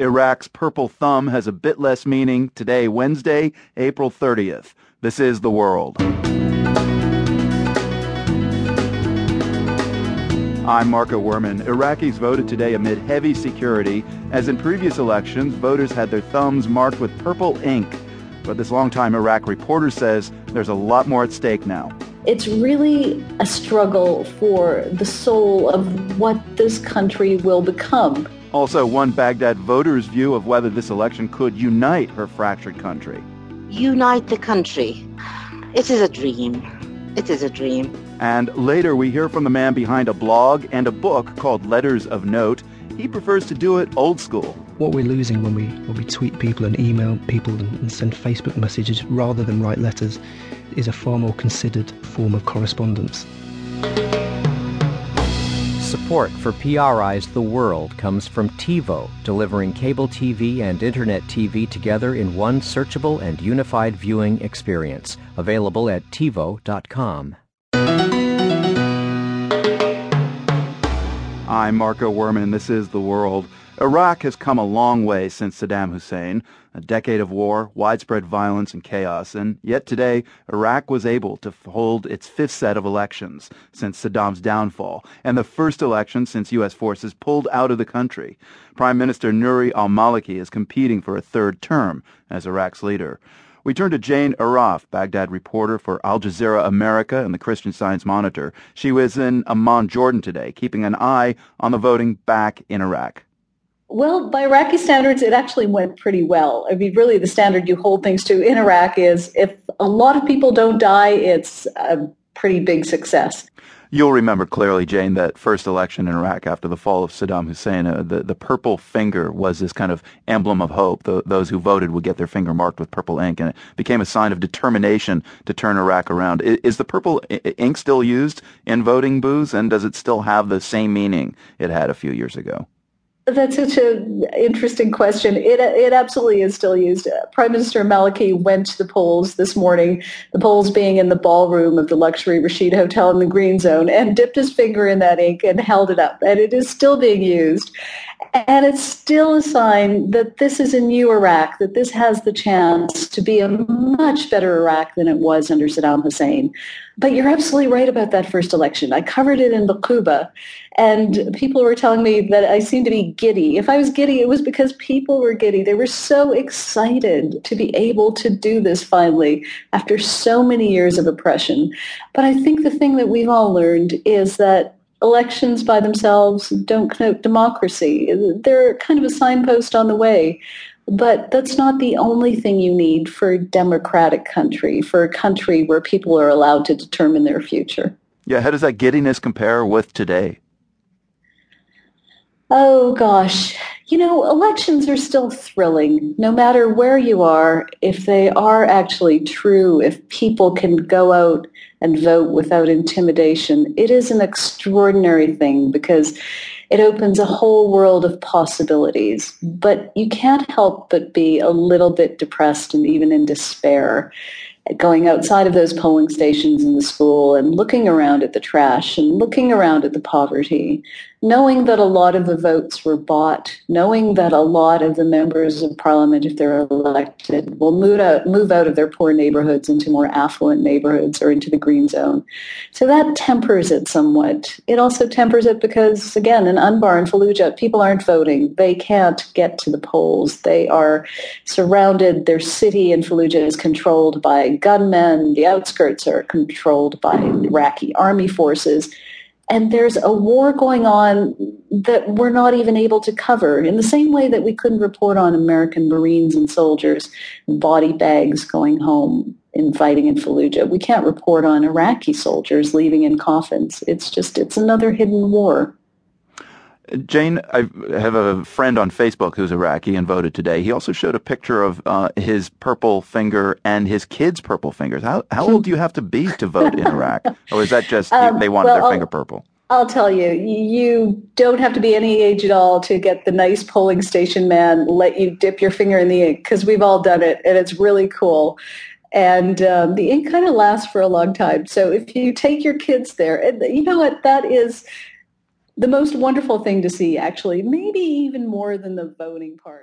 Iraq's purple thumb has a bit less meaning today, Wednesday, April 30th. This is The World. I'm Marco Werman. Iraqis voted today amid heavy security. As in previous elections, voters had their thumbs marked with purple ink. But this longtime Iraq reporter says there's a lot more at stake now. It's really a struggle for the soul of what this country will become. Also, one Baghdad voter's view of whether this election could unite her fractured country. Unite the country. It is a dream. It is a dream. And later we hear from the man behind a blog and a book called Letters of Note. He prefers to do it old school. What we're losing when we when we tweet people and email people and, and send Facebook messages rather than write letters is a far more considered form of correspondence. Support for PRI's The World comes from TiVo, delivering cable TV and internet TV together in one searchable and unified viewing experience. Available at TiVo.com. I'm Marco Werman. This is The World. Iraq has come a long way since Saddam Hussein, a decade of war, widespread violence, and chaos, and yet today Iraq was able to hold its fifth set of elections since Saddam's downfall, and the first election since U.S. forces pulled out of the country. Prime Minister Nouri al-Maliki is competing for a third term as Iraq's leader. We turn to Jane Arraf, Baghdad reporter for Al Jazeera America and the Christian Science Monitor. She was in Amman, Jordan today, keeping an eye on the voting back in Iraq. Well, by Iraqi standards, it actually went pretty well. I mean, really, the standard you hold things to in Iraq is if a lot of people don't die, it's a pretty big success. You'll remember clearly, Jane, that first election in Iraq after the fall of Saddam Hussein, uh, the, the purple finger was this kind of emblem of hope. The, those who voted would get their finger marked with purple ink, and it became a sign of determination to turn Iraq around. Is, is the purple ink still used in voting booths, and does it still have the same meaning it had a few years ago? That's such an interesting question. It, it absolutely is still used. Uh, Prime Minister Maliki went to the polls this morning, the polls being in the ballroom of the luxury Rashid Hotel in the Green Zone, and dipped his finger in that ink and held it up. And it is still being used. And it's still a sign that this is a new Iraq, that this has the chance to be a much better Iraq than it was under Saddam Hussein. But you're absolutely right about that first election. I covered it in Baquba, and people were telling me that I seemed to be giddy. If I was giddy, it was because people were giddy. They were so excited to be able to do this finally after so many years of oppression. But I think the thing that we've all learned is that elections by themselves don't connote democracy. They're kind of a signpost on the way. But that's not the only thing you need for a democratic country, for a country where people are allowed to determine their future. Yeah, how does that giddiness compare with today? Oh gosh, you know, elections are still thrilling, no matter where you are, if they are actually true, if people can go out and vote without intimidation. It is an extraordinary thing because it opens a whole world of possibilities. But you can't help but be a little bit depressed and even in despair going outside of those polling stations in the school and looking around at the trash and looking around at the poverty, knowing that a lot of the votes were bought, knowing that a lot of the members of parliament, if they're elected, will move out, move out of their poor neighborhoods into more affluent neighborhoods or into the green zone. So that tempers it somewhat. It also tempers it because, again, in Anbar and Fallujah, people aren't voting. They can't get to the polls. They are surrounded. Their city in Fallujah is controlled by gunmen. The outskirts are controlled by Iraqi army forces and there's a war going on that we're not even able to cover in the same way that we couldn't report on American Marines and soldiers body bags going home in fighting in Fallujah. We can't report on Iraqi soldiers leaving in coffins. It's just, it's another hidden war. Jane, I have a friend on Facebook who's Iraqi and voted today. He also showed a picture of uh, his purple finger and his kids' purple fingers. How how old do you have to be to vote in Iraq, or is that just um, they wanted well, their I'll, finger purple? I'll tell you, you don't have to be any age at all to get the nice polling station man let you dip your finger in the ink because we've all done it, and it's really cool and um, the ink kind of lasts for a long time. So if you take your kids there, and you know what, that is the most wonderful thing to see, actually, maybe even more than the voting part.